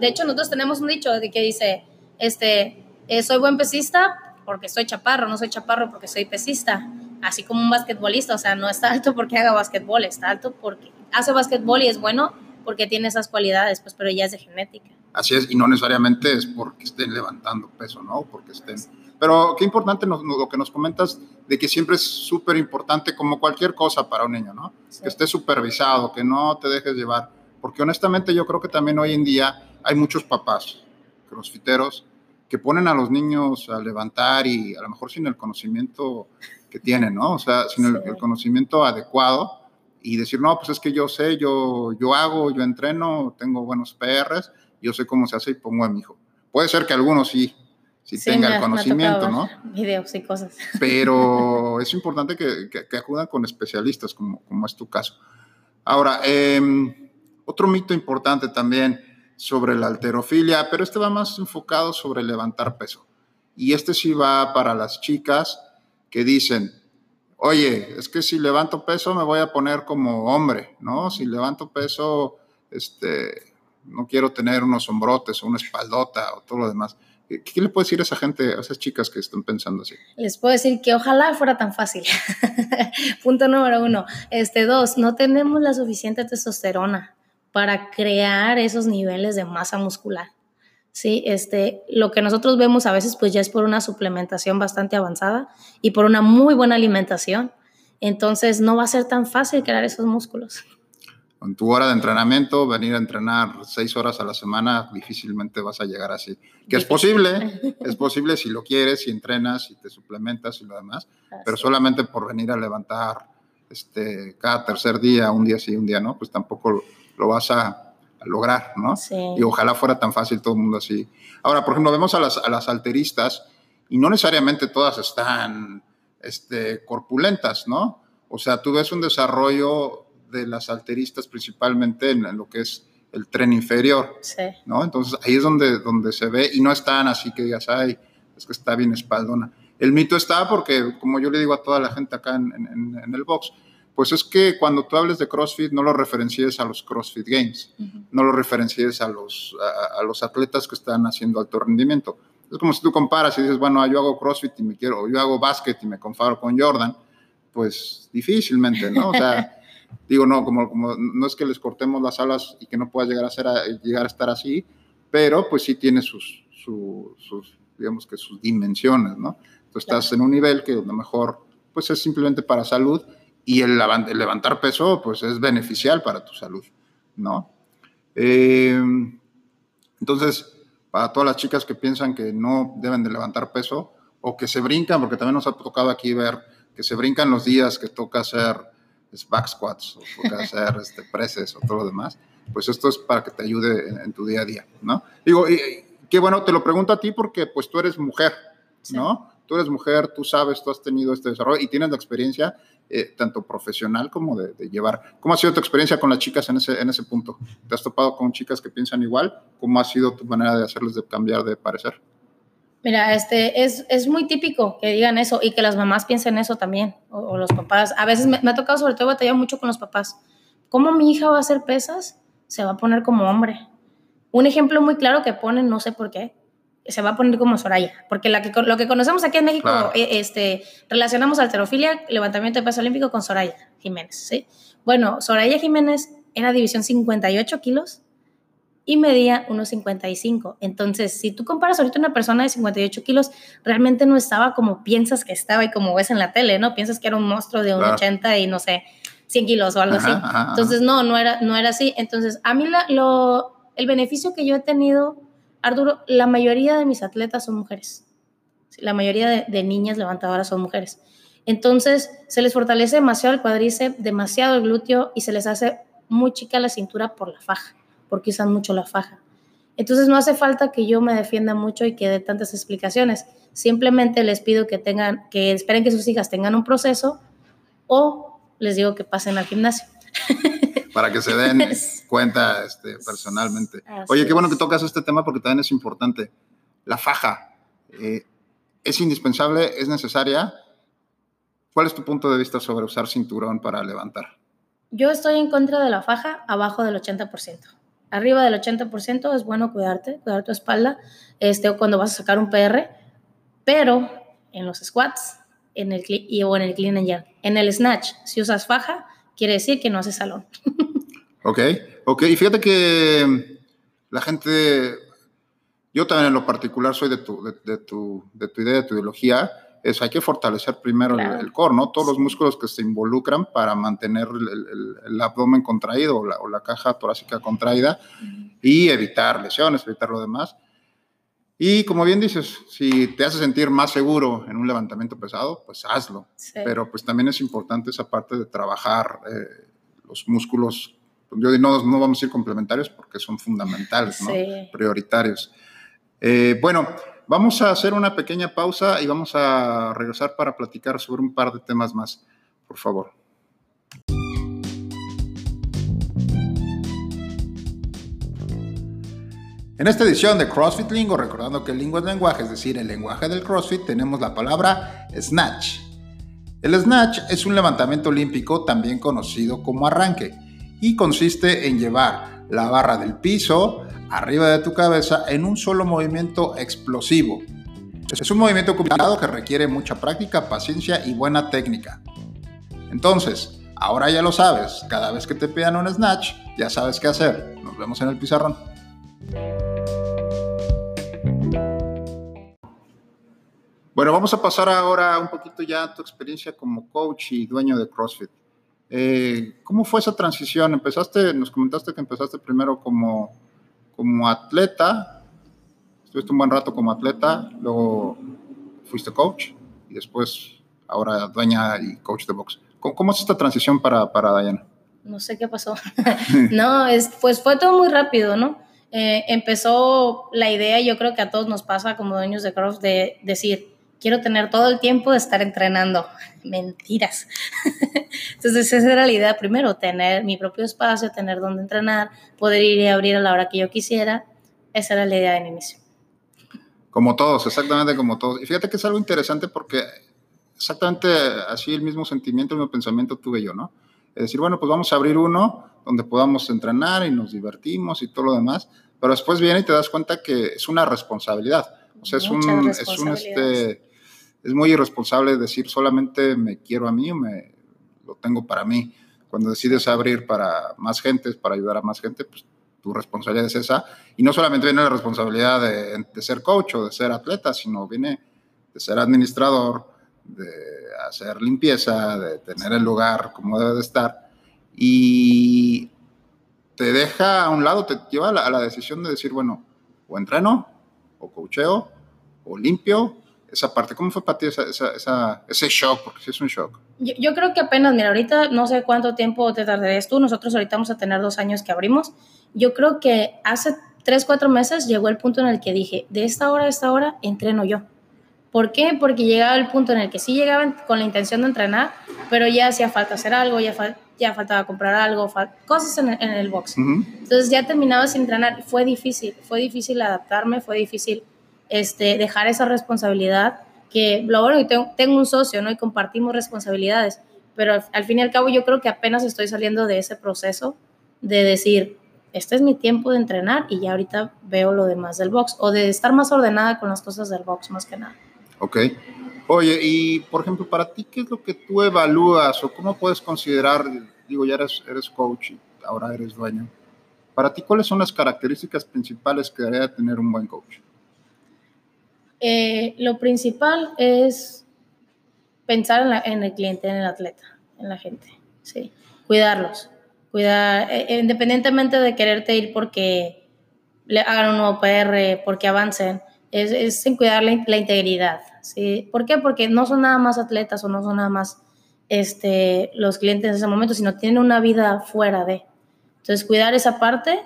De, hecho, nosotros tenemos un dicho de que dice, este, eh, soy buen pesista porque soy chaparro, no soy chaparro porque soy pesista. Así como un basquetbolista, o sea, no está alto porque haga basquetbol, está alto porque hace basquetbol y es bueno porque tiene esas cualidades, pues, pero ya es de genética. Así es, y no necesariamente es porque estén levantando peso, ¿no? Porque estén... Pero qué importante lo que nos comentas de que siempre es súper importante como cualquier cosa para un niño, ¿no? Que esté supervisado, que no te dejes llevar. Porque honestamente yo creo que también hoy en día hay muchos papás, crossfiteros, que ponen a los niños a levantar y a lo mejor sin el conocimiento que tienen, ¿no? O sea, sin el, conocimiento adecuado y decir, no, pues es que yo sé, yo, yo hago, yo entreno, tengo buenos PRs, yo sé cómo se hace y pongo a mi hijo. Puede ser que algunos sí, sí, tengan el conocimiento, ¿no? Videos y cosas. Pero es importante que, que, acudan con especialistas, como, como es tu caso. Ahora, em, otro mito importante también sobre la alterofilia, pero este va más enfocado sobre levantar peso. Y este sí va para las chicas que dicen, oye, es que si levanto peso me voy a poner como hombre, ¿no? Si levanto peso, este, no quiero tener unos hombrotes o una espaldota o todo lo demás. ¿Qué le puede decir a esa gente, a esas chicas que están pensando así? Les puedo decir que ojalá fuera tan fácil. Punto número uno. Este, dos, no tenemos la suficiente testosterona para crear esos niveles de masa muscular. Sí, este, lo que nosotros vemos a veces pues ya es por una suplementación bastante avanzada y por una muy buena alimentación. Entonces no va a ser tan fácil crear esos músculos con tu hora de entrenamiento, venir a entrenar seis horas a la semana, difícilmente vas a llegar así. Que es posible, es posible si lo quieres, si entrenas, si te suplementas y lo demás, pero solamente por venir a levantar este, cada tercer día, un día sí, un día no, pues tampoco lo vas a, lograr, ¿no? Y ojalá fuera tan fácil todo el mundo así. Ahora, por ejemplo, vemos a las, a las alteristas y no necesariamente todas están este, corpulentas, ¿no? O sea, tú ves un desarrollo de las alteristas principalmente en, lo que es el tren inferior, Sí. ¿no? Entonces ahí es donde, donde se ve y no están así que digas, ay, es que está bien espaldona. El mito está porque, como yo le digo a toda la gente acá en, en- en el box, pues es que cuando tú hables de CrossFit no lo referencies a los CrossFit Games, Ujú. no lo referencies a los, a, a los atletas que están haciendo alto rendimiento. Es como si tú comparas y dices, bueno, yo hago CrossFit y me quiero, o yo hago básquet y me comparo con Jordan, pues difícilmente, ¿no? O sea, digo, no, como, como no es que les cortemos las alas y que no pueda llegar a, ser a- llegar a estar así, pero pues sí tiene sus, su- sus, digamos que sus dimensiones, ¿no? Tú estás en un nivel que a lo mejor pues es simplemente para salud y el levantar peso pues es beneficial para tu salud, ¿no? Eh, entonces, para todas las chicas que piensan que no deben de levantar peso o que se brincan, porque también nos ha tocado aquí ver que se brincan los días que toca hacer es, back squats o toca hacer este, presses o todo lo demás, pues esto es para que te ayude en, en tu día a día, ¿no? Digo, y- y qué bueno, te lo pregunto a ti porque pues tú eres mujer, Sí. ¿no? Tú eres mujer, tú sabes, tú has tenido este desarrollo y tienes la experiencia eh, tanto profesional como de, de llevar. ¿Cómo ha sido tu experiencia con las chicas en ese, en ese punto? ¿Te has topado con chicas que piensan igual? ¿Cómo ha sido tu manera de hacerles de cambiar de parecer? Mira, este, es, es muy típico que digan eso y que las mamás piensen eso también, o, o los papás. A veces me, me ha tocado sobre todo batallar mucho con los papás. ¿Cómo mi hija va a hacer pesas? Se va a poner como hombre. Un ejemplo muy claro que ponen, no sé por qué, se va a poner como Soraya, porque la que, lo que conocemos aquí en México, Claro. eh, este, relacionamos alterofilia, levantamiento de peso olímpico con Soraya Jiménez, ¿sí? Bueno, Soraya Jiménez era división 58 kilos y medía 1,55. Entonces, si tú comparas ahorita una persona de 58 kilos, realmente no estaba como piensas que estaba y como ves en la tele, ¿no? Piensas que era un monstruo de un Claro. 80 y no sé, 100 kilos o algo Ajá, así. ajá. Entonces, no, no era, no era así. Entonces, a mí la- lo, el beneficio que yo he tenido, Arturo, la mayoría de mis atletas son mujeres. La mayoría de, de niñas levantadoras son mujeres. Entonces, se les fortalece demasiado el cuádriceps, demasiado el glúteo y se les hace muy chica la cintura por la faja, porque usan mucho la faja. Entonces, no hace falta que yo me defienda mucho y que dé tantas explicaciones. Simplemente les pido que tengan, que esperen que sus hijas tengan un proceso o les digo que pasen al gimnasio. para que se den cuenta este, personalmente. Así Oye, qué bueno que tocas este tema porque también es importante. La faja eh, es indispensable, es necesaria. ¿Cuál es tu punto de vista sobre usar cinturón para levantar? Yo estoy en contra de la faja abajo del 80%. Arriba del 80% es bueno cuidarte, cuidar tu espalda, este, o cuando vas a sacar un PR, pero en los squats en el, y, o en el clean and jerk. En el snatch, si usas faja, quiere decir que no haces salón. Ok, ok. Y fíjate que la gente, yo también en lo particular soy de tu, de, de tu, de tu idea, de tu ideología, es hay que fortalecer primero el- Claro. el, core, ¿no? Todos los Sí. músculos que se involucran para mantener el, el- el abdomen contraído o la, o la caja torácica contraída y evitar lesiones, evitar lo demás. Y como bien dices, si te hace sentir más seguro en un levantamiento pesado, pues hazlo. Sí. Pero pues también es importante esa parte de trabajar eh, los músculos, yo no, no vamos a ir complementarios porque son fundamentales, ¿no? Sí. prioritarios. Eh, bueno, vamos a hacer una pequeña pausa y vamos a regresar para platicar sobre un par de temas más, por favor. En esta edición de CrossFit Lingo, recordando que el lingo es lenguaje, es decir, el lenguaje del CrossFit, tenemos la palabra snatch. El snatch es un levantamiento olímpico también conocido como arranque y consiste en llevar la barra del piso arriba de tu cabeza en un solo movimiento explosivo. Es un movimiento complicado que requiere mucha práctica, paciencia y buena técnica. Entonces, ahora ya lo sabes, cada vez que te pidan un snatch, ya sabes qué hacer. Nos vemos en el pizarrón. Bueno, vamos a pasar ahora un poquito ya a tu experiencia como coach y dueño de CrossFit. Eh, ¿Cómo fue esa transición? Empezaste, nos comentaste que empezaste primero como, como atleta, estuviste un buen rato como atleta, luego fuiste coach y después ahora dueña y coach de box. ¿Cómo, es esta transición para, para Diana? no sé qué pasó. no, es, pues fue todo muy rápido, ¿no? Eh, empezó la idea, yo creo que a todos nos pasa como dueños de CrossFit, de decir, quiero tener todo el tiempo de estar entrenando. Mentiras. Entonces esa era la idea primero, tener mi propio espacio, tener donde entrenar, poder ir y abrir a la hora que yo quisiera. Esa era la idea de inicio. Como todos, exactamente como todos. Y fíjate que es algo interesante porque exactamente así el mismo sentimiento, el mismo pensamiento tuve yo, ¿no? Es decir, bueno, pues vamos a abrir uno donde podamos entrenar y nos divertimos y todo lo demás, pero después viene y te das cuenta que es una responsabilidad. O sea, es un, es un, este, es muy irresponsable decir solamente me quiero a mí, me, lo tengo para mí. Cuando decides abrir para más gente, para ayudar a más gente, pues tu responsabilidad es esa. Y no solamente viene la responsabilidad de, de ser coach o de ser atleta, sino viene de ser administrador, de hacer limpieza, de tener el lugar como debe de estar. Y te deja a un lado, te lleva a la, a la decisión de decir, bueno, o entreno, o coacheo, o limpio, esa parte. ¿Cómo fue para ti esa, esa, ese shock? Porque sí es un shock. Yo, yo, creo que apenas, mira, ahorita no sé cuánto tiempo te tardarías tú, nosotros ahorita vamos a tener dos años que abrimos. Yo creo que hace tres, cuatro meses llegó el punto en el que dije, de esta hora a esta hora entreno yo. ¿Por qué? Porque llegaba el punto en el que sí llegaban con la intención de entrenar, pero ya hacía falta hacer algo, ya, fa ya faltaba comprar algo, cosas en el, en el box. Uh -huh. Entonces ya terminaba sin entrenar. Fue difícil, fue difícil adaptarme, fue difícil este, dejar esa responsabilidad, que lo bueno, tengo, tengo un socio, ¿no? Y compartimos responsabilidades, pero al, al, fin y al cabo yo creo que apenas estoy saliendo de ese proceso de decir, este es mi tiempo de entrenar y ya ahorita veo lo demás del box, o de estar más ordenada con las cosas del box, más que nada. Ok. Oye, y por ejemplo, para ti, ¿qué es lo que tú evalúas o cómo puedes considerar, digo, ya eres, eres coach y ahora eres dueño, para ti, ¿cuáles son las características principales que debería tener un buen coach? Eh, lo principal es pensar en, el cliente, en el atleta, en la gente, sí. Cuidarlos, cuidar, eh, independientemente de quererte ir porque le hagan un nuevo PR, porque avancen, es, es en cuidar la, la, integridad, ¿sí? ¿Por qué? Porque no son nada más atletas o no son nada más este, los clientes en ese momento, sino tienen una vida fuera de. Entonces, cuidar esa parte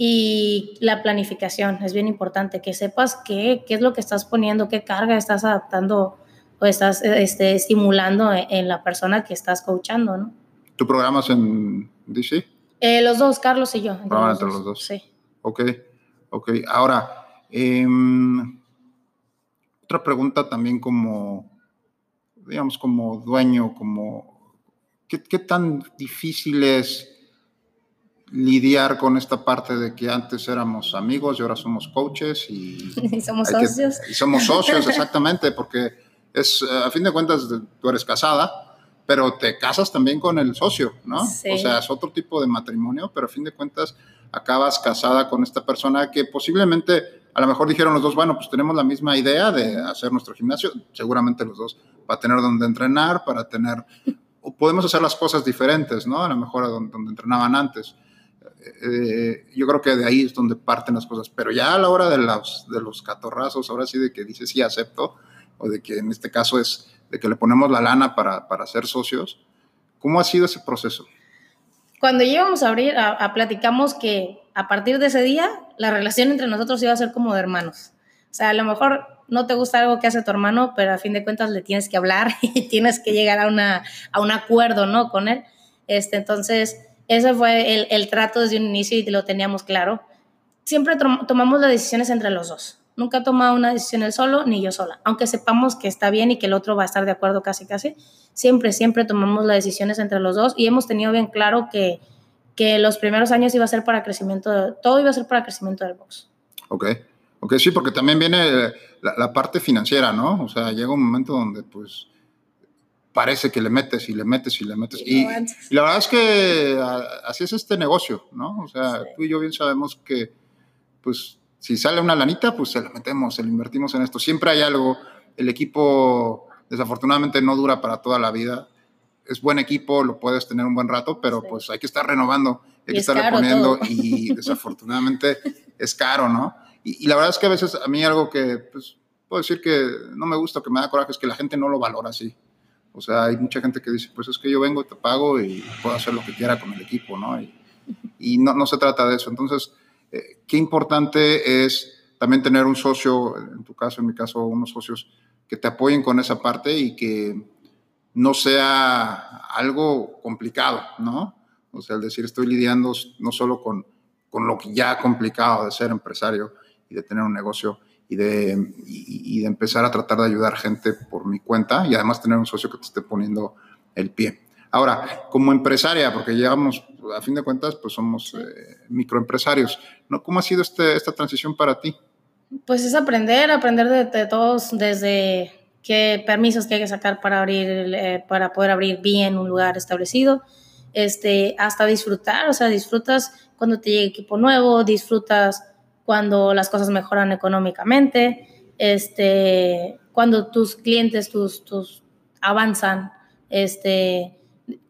y la planificación es bien importante, que sepas qué, qué es lo que estás poniendo, qué carga estás adaptando o estás este, estimulando en la persona que estás coachando, ¿no? ¿Tu programas en DC? Eh, los dos, Carlos y yo. Los, entre los dos. Sí. Ok, ok. Ahora, eh, otra pregunta también como, digamos, como dueño, como, ¿qué, qué tan difícil es lidiar con esta parte de que antes éramos amigos y ahora somos coaches y, y somos socios. Que, y somos socios, exactamente, porque es, a fin de cuentas, tú eres casada, pero te casas también con el socio, ¿no? Sí. O sea, es otro tipo de matrimonio, pero a fin de cuentas acabas casada con esta persona que posiblemente, a lo mejor dijeron los dos, bueno, pues tenemos la misma idea de hacer nuestro gimnasio, seguramente los dos, para tener donde entrenar, para tener, o podemos hacer las cosas diferentes, ¿no? A lo mejor a donde, donde entrenaban antes. Eh, yo creo que de ahí es donde parten las cosas, pero ya a la hora de los, de los catorrazos, ahora sí de que dices sí acepto, o de que en este caso es de que le ponemos la lana para, para ser socios, ¿cómo ha sido ese proceso? Cuando íbamos a abrir, a, a, platicamos que a partir de ese día la relación entre nosotros iba a ser como de hermanos. O sea, a lo mejor no te gusta algo que hace tu hermano, pero a fin de cuentas le tienes que hablar y tienes que llegar a, una, a un acuerdo, ¿no? Con él. Este, entonces, ese fue el, el, trato desde un inicio y lo teníamos claro. Siempre tomamos las decisiones entre los dos. Nunca he una decisión él solo ni yo sola. Aunque sepamos que está bien y que el otro va a estar de acuerdo casi casi, siempre, siempre tomamos las decisiones entre los dos y hemos tenido bien claro que, que los primeros años iba a ser para crecimiento, todo iba a ser para crecimiento del box. Ok, ok, sí, porque también viene la, la parte financiera, ¿no? O sea, llega un momento donde pues parece que le metes y le metes y le metes. Y, y, y la verdad es que así es este negocio, ¿no? O sea, sí. tú y yo bien sabemos que, pues, si sale una lanita, pues se la metemos, se la invertimos en esto. Siempre hay algo. El equipo, desafortunadamente, no dura para toda la vida. Es buen equipo, lo puedes tener un buen rato, pero sí. pues hay que estar renovando, hay que estarle poniendo y desafortunadamente es caro, ¿no? Y, y, la verdad es que a veces a mí algo que, pues, puedo decir que no me gusta, que me da coraje, es que la gente no lo valora así. O sea, hay mucha gente que dice, pues es que yo vengo, te pago y puedo hacer lo que quiera con el equipo, ¿no? Y, y no, no, se trata de eso. Entonces, eh, qué importante es también tener un socio, en tu caso, en mi caso, unos socios que te apoyen con esa parte y que no sea algo complicado, ¿no? O sea, el decir, estoy lidiando no solo con, con lo que ya complicado de ser empresario y de tener un negocio y de, y, de empezar a tratar de ayudar gente por mi cuenta y además tener un socio que te esté poniendo el pie. Ahora, como empresaria, porque llegamos, a fin de cuentas, pues somos eh, microempresarios, ¿no? ¿Cómo ha sido este, esta transición para ti? Pues es aprender, aprender de, todos, desde qué permisos que hay que sacar para abrir, eh, para poder abrir bien un lugar establecido, este, hasta disfrutar, o sea, disfrutas cuando te llega equipo nuevo, disfrutas cuando las cosas mejoran económicamente, este, cuando tus clientes, tus, tus avanzan, este,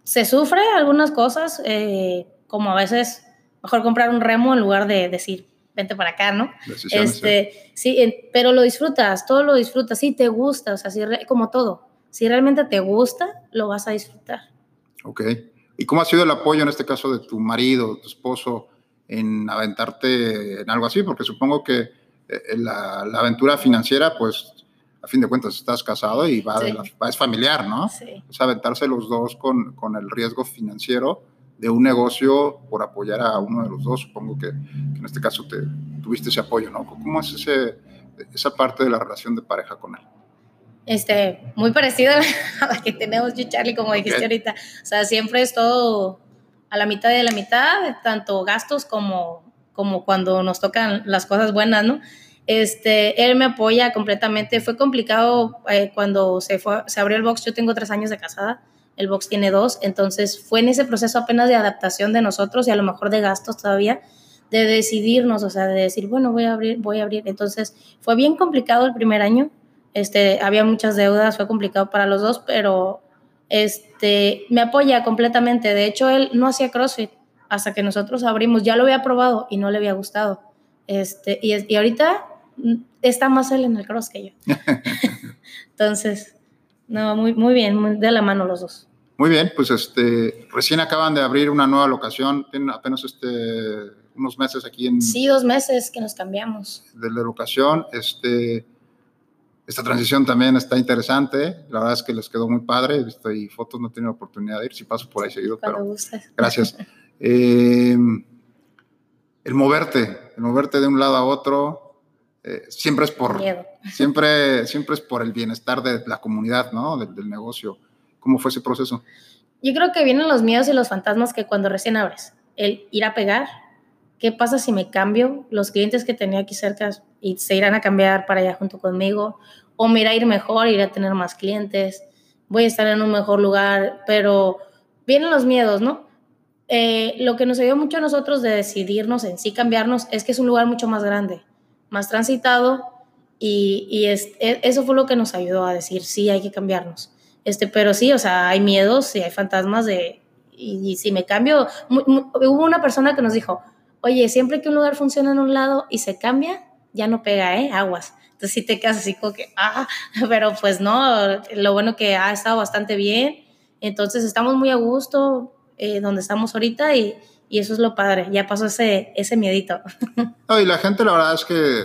se sufre algunas cosas, eh, como a veces mejor comprar un remo en lugar de decir, vente para acá, ¿no? Este, sí, pero lo disfrutas, todo lo disfrutas, sí te gusta, o sea, como todo, si realmente te gusta, lo vas a disfrutar. Ok. ¿Y cómo ha sido el apoyo en este caso de tu marido, tu esposo? En aventarte en algo así, porque supongo que eh, la, aventura financiera, pues a fin de cuentas estás casado y va, es familiar, ¿no? Sí. Sea, aventarse los dos con, con, el riesgo financiero de un negocio por apoyar a uno de los dos, supongo que, en este caso te tuviste ese apoyo, ¿no? ¿Cómo es ese, esa parte de la relación de pareja con él? Este, muy parecido a la que tenemos yo, Charlie, como dijiste ahorita. O sea, siempre es todo a la mitad de la mitad, tanto gastos como, como cuando nos tocan las cosas buenas, ¿no? Este, él me apoya completamente. Fue complicado eh, cuando se, fue, se abrió el box. Yo tengo tres años de casada, el box tiene dos, entonces fue en ese proceso apenas de adaptación de nosotros y a lo mejor de gastos todavía, de decidirnos, o sea, de decir, bueno, voy a abrir, voy a abrir. Entonces fue bien complicado el primer año. Este, había muchas deudas, fue complicado para los dos, pero este, me apoya completamente. De hecho, él no hacía CrossFit hasta que nosotros abrimos. Ya lo había probado y no le había gustado. Este, y, y ahorita está más él en el cross que yo. Entonces, no, muy, muy bien, de la mano los dos. Muy bien, pues este, recién acaban de abrir una nueva locación, tienen apenas este, unos meses aquí en... Sí, dos meses que nos cambiamos. De la locación, este, esta transición también está interesante. La verdad es que les quedó muy padre. Ahí fotos, no he tenido oportunidad de ir. Si paso por ahí seguido, pero gracias. Em, el moverte, el moverte de un lado a otro, eh, siempre es por siempre, siempre es por el bienestar de la comunidad, ¿no? Del, del, negocio. ¿Cómo fue ese proceso? Yo creo que vienen los miedos y los fantasmas que cuando recién abres, el ir a pegar, ¿qué pasa si me cambio? Los clientes que tenía aquí cerca y se irán a cambiar para allá junto conmigo, o me irá a ir mejor, iré a tener más clientes, voy a estar en un mejor lugar, pero vienen los miedos, ¿no? Eh, lo que nos ayudó mucho a nosotros de decidirnos en sí cambiarnos es que es un lugar mucho más grande, más transitado y, y es, e, eso fue lo que nos ayudó a decir sí, hay que cambiarnos. Este, pero sí, o sea, hay miedos y hay fantasmas de, y, si me cambio, hubo una persona que nos dijo, oye, siempre que un lugar funciona en un lado y se cambia, ya no pega, ¿eh? Aguas. Entonces sí te quedas así como que, ah, pero pues no, lo bueno que ha estado bastante bien. Entonces estamos muy a gusto eh, donde estamos ahorita y, y, eso es lo padre, ya pasó ese, ese miedito. No, y la gente la verdad es que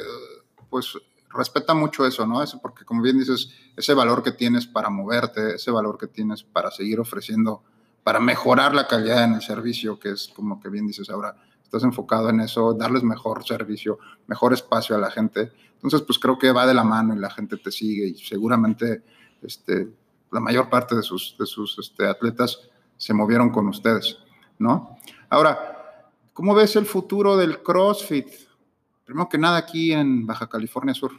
pues respeta mucho eso, ¿no? Eso porque como bien dices, ese valor que tienes para moverte, ese valor que tienes para seguir ofreciendo, para mejorar la calidad en el servicio, que es como que bien dices ahora, estás enfocado en eso, darles mejor servicio, mejor espacio a la gente. Entonces, pues creo que va de la mano y la gente te sigue y seguramente este, la mayor parte de sus, de sus este, atletas se movieron con ustedes, ¿no? Ahora, ¿cómo ves el futuro del CrossFit? Primero que nada aquí en Baja California Sur.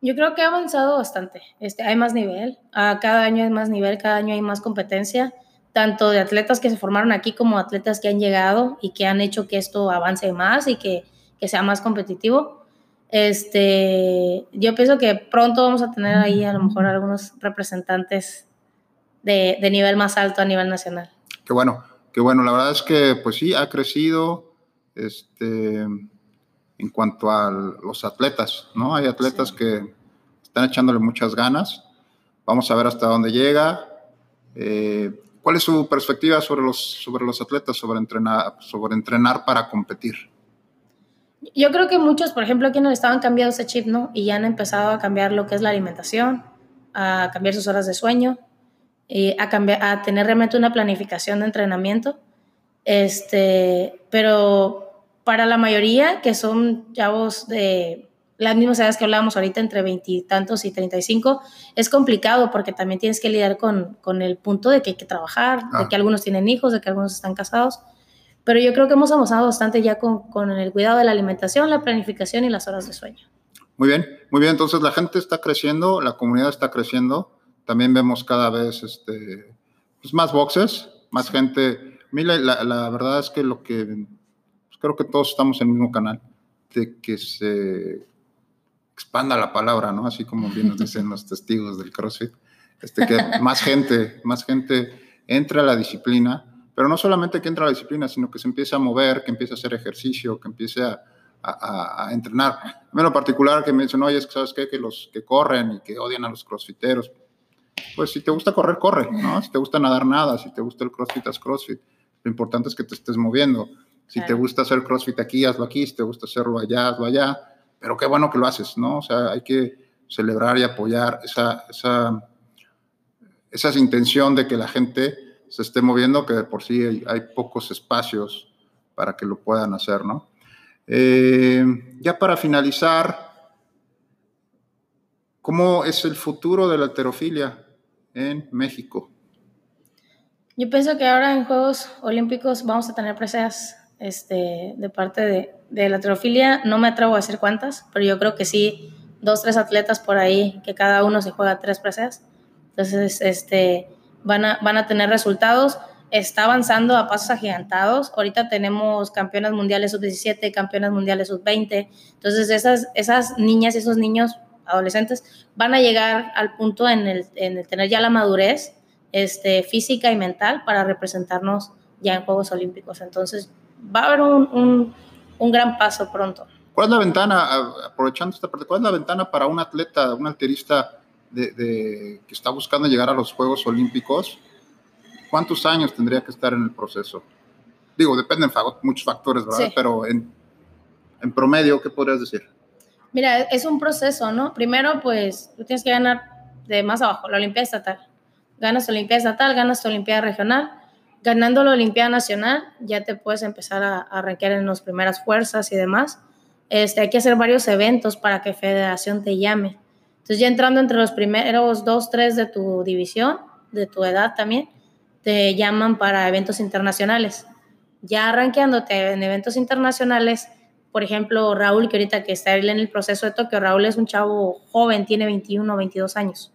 Yo creo que ha avanzado bastante. Este, hay más nivel, ah, cada año hay más nivel, cada año hay más competencia tanto de atletas que se formaron aquí como atletas que han llegado y que han hecho que esto avance más y que, que sea más competitivo. Este, yo pienso que pronto vamos a tener ahí a lo mejor algunos representantes de, de nivel más alto a nivel nacional. Qué bueno, qué bueno. La verdad es que pues sí, ha crecido este, en cuanto a los atletas, ¿no? Hay atletas que están echándole muchas ganas. Vamos a ver hasta dónde llega. Eh, ¿Cuál es su perspectiva sobre los, sobre los atletas, sobre entrenar, sobre entrenar para competir? Yo creo que muchos, por ejemplo, aquí en el estado han cambiado ese chip, ¿no? Y ya han empezado a cambiar lo que es la alimentación, a cambiar sus horas de sueño, y a, cambiar, a tener realmente una planificación de entrenamiento. Este, pero para la mayoría, que son chavos de las mismas edades que hablábamos ahorita, entre veintitantos y treinta y cinco, es complicado porque también tienes que lidiar con, con el punto de que hay que trabajar, de Ah. que algunos tienen hijos, de que algunos están casados. Pero yo creo que hemos avanzado bastante ya con, con el cuidado de la alimentación, la planificación y las horas de sueño. Muy bien, muy bien. Entonces la gente está creciendo, la comunidad está creciendo. También vemos cada vez este, pues, más boxes, más gente. A mí la, la- la verdad es que lo que pues, creo que todos estamos en el mismo canal, de que se expanda la palabra, ¿no? Así como bien nos dicen los testigos del CrossFit, este, que más gente, más gente entre a la disciplina, pero no solamente que entre a la disciplina, sino que se empiece a mover, que empiece a hacer ejercicio, que empiece a, a- entrenar. A mí lo particular que me dicen, oye, es que sabes qué, que los que corren y que odian a los crossfiteros. Pues si te gusta correr, corre, ¿no? Si te gusta nadar, nada. Si te gusta el crossfit, haz crossfit. Lo importante es que te estés moviendo. Si te gusta hacer crossfit aquí, hazlo aquí. Si te gusta hacerlo allá, hazlo allá. Pero qué bueno que lo haces, ¿no? O sea, hay que celebrar y apoyar esa, esa, esa intención de que la gente se esté moviendo, que de por sí hay, pocos espacios para que lo puedan hacer, ¿no? Eh, ya para finalizar, ¿cómo es el futuro de la alterofilia en México? Yo pienso que ahora en Juegos Olímpicos vamos a tener preseas este, de parte de, de la alterofilia. No me atrevo a decir cuántas, pero yo creo que sí, dos, tres atletas por ahí, que cada uno se juega tres preseas. Entonces, este, van, a, van a tener resultados. Está avanzando a pasos agigantados. Ahorita tenemos campeonas mundiales sub-17, campeonas mundiales sub-20. Entonces, esas, esas niñas y esos niños adolescentes van a llegar al punto en el, en el tener ya la madurez este, física y mental para representarnos ya en Juegos Olímpicos. Entonces, va a haber un, un gran paso pronto. ¿Cuál es la ventana, aprovechando esta parte, cuál es la ventana para un atleta, un alterista de, de- que está buscando llegar a los Juegos Olímpicos? ¿Cuántos años tendría que estar en el proceso? Digo, dependen muchos factores, ¿verdad? Sí. Pero en, en promedio, ¿qué podrías decir? Mira, es un proceso, ¿no? Primero, pues, tú tienes que ganar de más abajo, la Olimpiada Estatal. Ganas Olimpiada Estatal, ganas tu Olimpiada Regional. Ganando la Olimpiada Nacional, ya te puedes empezar a, a rankear en las primeras fuerzas y demás. Este, hay que hacer varios eventos para que Federación te llame. Entonces, ya entrando entre los primeros dos, tres de tu división, de tu edad también, te llaman para eventos internacionales. Ya rankeándote en eventos internacionales, por ejemplo, Raúl, que ahorita que está en el proceso de Tokio, Raúl es un chavo joven, tiene 21 o 22 años.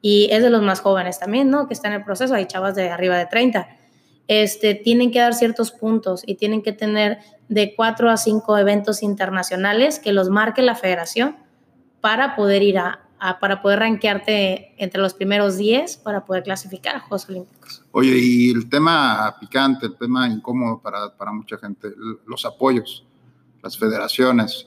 Y es de los más jóvenes también, ¿no? Que está en el proceso, hay chavas de arriba de 30. Este, tienen que dar ciertos puntos y tienen que tener de 4 a 5 eventos internacionales que los marque la federación para poder ir a, para poder rankearte entre los primeros 10 para poder clasificar a Juegos Olímpicos. Oye, y el tema picante, el tema incómodo para, para mucha gente, los apoyos, las federaciones,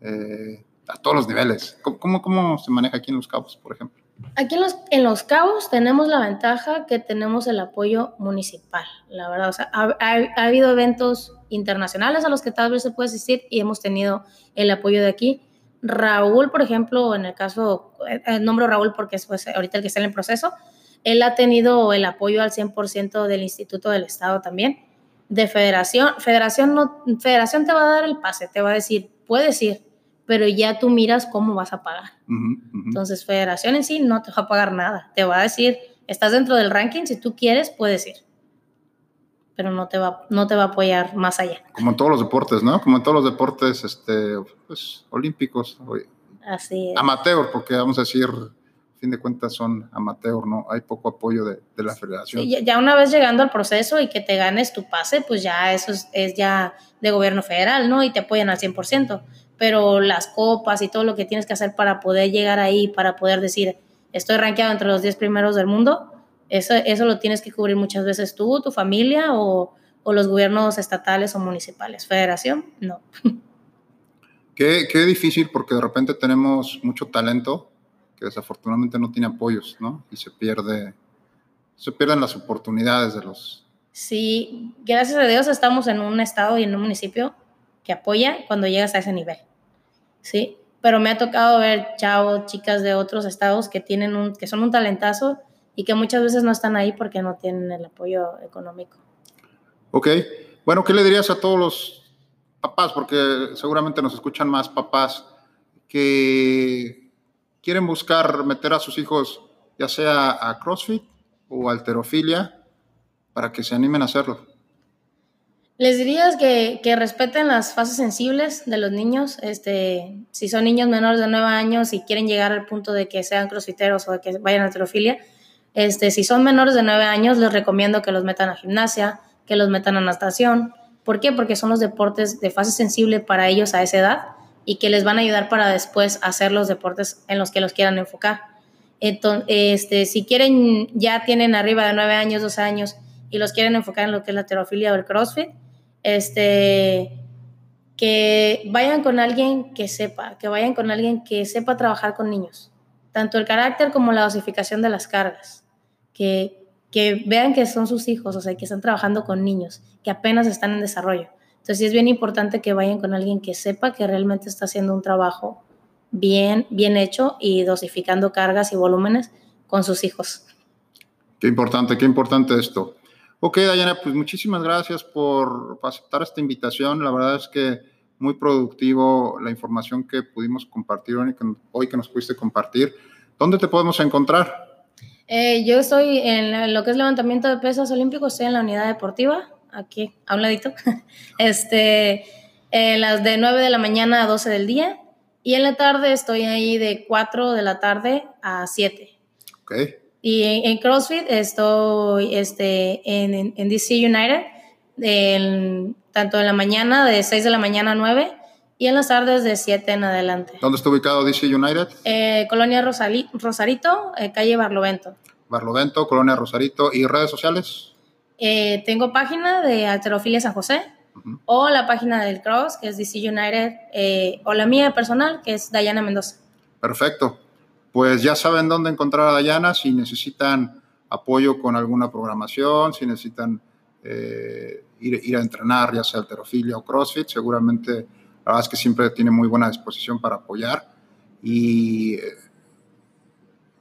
eh, a todos los niveles. ¿Cómo, cómo, cómo se maneja aquí en Los Cabos, por ejemplo? Aquí en los, en los Cabos tenemos la ventaja que tenemos el apoyo municipal, la verdad. O sea, ha, ha- ha habido eventos internacionales a los que tal vez se puede asistir y hemos tenido el apoyo de aquí. Raúl, por ejemplo, en el caso, eh, eh, nombro Raúl porque es pues, ahorita el que está en el proceso, él ha tenido el apoyo al 100% del Instituto del Estado también. De federación, federación, no, federación te va a dar el pase, te va a decir, puedes ir, pero ya tú miras cómo vas a pagar. Ujú, ujú. Entonces, federación en sí no te va a pagar nada. Te va a decir, estás dentro del ranking, si tú quieres, puedes ir. Pero no te va, no te va a apoyar más allá. Como en todos los deportes, ¿no? Como en todos los deportes este, pues, olímpicos, Así es. amateur, porque vamos a decir, a fin de cuentas son amateur, ¿no? Hay poco apoyo de, de la federación. Sí, ya, ya una vez llegando al proceso y que te ganes tu pase, pues ya eso es, es ya de gobierno federal, ¿no? Y te apoyan al 100%. Pero las copas y todo lo que tienes que hacer para poder llegar ahí, para poder decir, estoy rankeado entre los 10 primeros del mundo, eso, eso lo tienes que cubrir muchas veces tú, tu familia o, o los gobiernos estatales o municipales. Federación, no. Qué, qué difícil porque de repente tenemos mucho talento que desafortunadamente no tiene apoyos, ¿no? Y se pierde, se pierden las oportunidades de los... Sí, gracias a Dios estamos en un estado y en un municipio que apoya cuando llegas a ese nivel, ¿sí? Pero me ha tocado ver chavos, chicas de otros estados que, tienen un, que son un talentazo y que muchas veces no están ahí porque no tienen el apoyo económico. Ok, bueno, ¿qué le dirías a todos los papás? Porque seguramente nos escuchan más papás que quieren buscar meter a sus hijos ya sea a CrossFit o alterofilia para que se animen a hacerlo. Les dirías que, respeten las fases sensibles de los niños. Este, si son niños menores de 9 años y quieren llegar al punto de que sean crossfiteros o de que vayan a alterofilia, este, si son menores de 9 años, les recomiendo que los metan a gimnasia, que los metan a natación. ¿Por qué? Porque son los deportes de fase sensible para ellos a esa edad y que les van a ayudar para después hacer los deportes en los que los quieran enfocar. Entonces, este, si quieren, ya tienen arriba de 9 años, 12 años y los quieren enfocar en lo que es la terofilia o el CrossFit, este, que vayan con alguien que sepa, que vayan con alguien que sepa trabajar con niños, tanto el carácter como la dosificación de las cargas, que, que vean que son sus hijos, o sea, que están trabajando con niños, que apenas están en desarrollo. Entonces sí es bien importante que vayan con alguien que sepa que realmente está haciendo un trabajo bien, bien hecho y dosificando cargas y volúmenes con sus hijos. Qué importante, qué importante esto. Ok, Dayana, pues muchísimas gracias por aceptar esta invitación. La verdad es que muy productivo la información que pudimos compartir hoy, que nos pudiste compartir. ¿Dónde te podemos encontrar? Eh, yo estoy en lo que es levantamiento de pesas olímpicos, estoy en la unidad deportiva, aquí a un ladito. este, las de 9 de la mañana a 12 del día y en la tarde estoy ahí de 4 de la tarde a 7. Ok. Y en, CrossFit estoy este, en, en, DC United, tanto en la mañana de 6 de la mañana a 9 y en las tardes de 7 en adelante. ¿Dónde está ubicado DC United? Eh, Colonia Rosarito, eh, calle Barlovento. Barlovento, Colonia Rosarito. ¿Y redes sociales? Eh, tengo página de Alterofilia San José o la página del Cross, que es DC United, o la mía personal, que es Dayana Mendoza. Perfecto pues ya saben dónde encontrar a Dayana si necesitan apoyo con alguna programación, si necesitan eh, ir, a entrenar, ya sea alterofilia o CrossFit, seguramente la verdad es que siempre tiene muy buena disposición para apoyar y eh,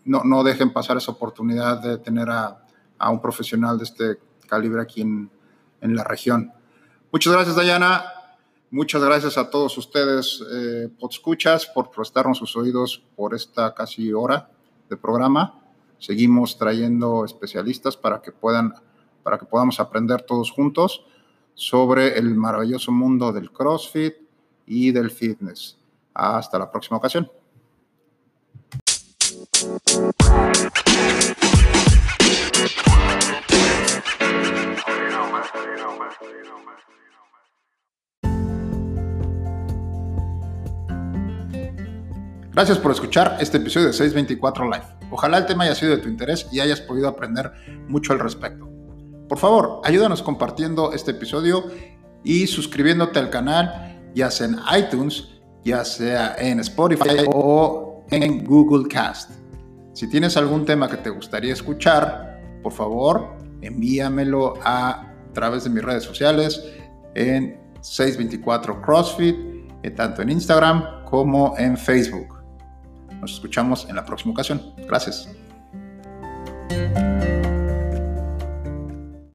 no, no, dejen pasar esa oportunidad de tener a, a un profesional de este calibre aquí en, en la región. Muchas gracias, Dayana. Muchas gracias a todos ustedes, eh, escuchas, por prestarnos sus oídos por esta casi hora de programa. Seguimos trayendo especialistas para que puedan, para que podamos aprender todos juntos sobre el maravilloso mundo del CrossFit y del fitness. Hasta la próxima ocasión. Gracias por escuchar este episodio de 624 Live. Ojalá el tema haya sido de tu interés y hayas podido aprender mucho al respecto. Por favor, ayúdanos compartiendo este episodio y suscribiéndote al canal, ya sea en iTunes, ya sea en Spotify o en Google Cast. Si tienes algún tema que te gustaría escuchar, por favor, envíamelo a través de mis redes sociales en 624 CrossFit, eh, tanto en Instagram como en Facebook. Nos escuchamos en la próxima ocasión. Gracias.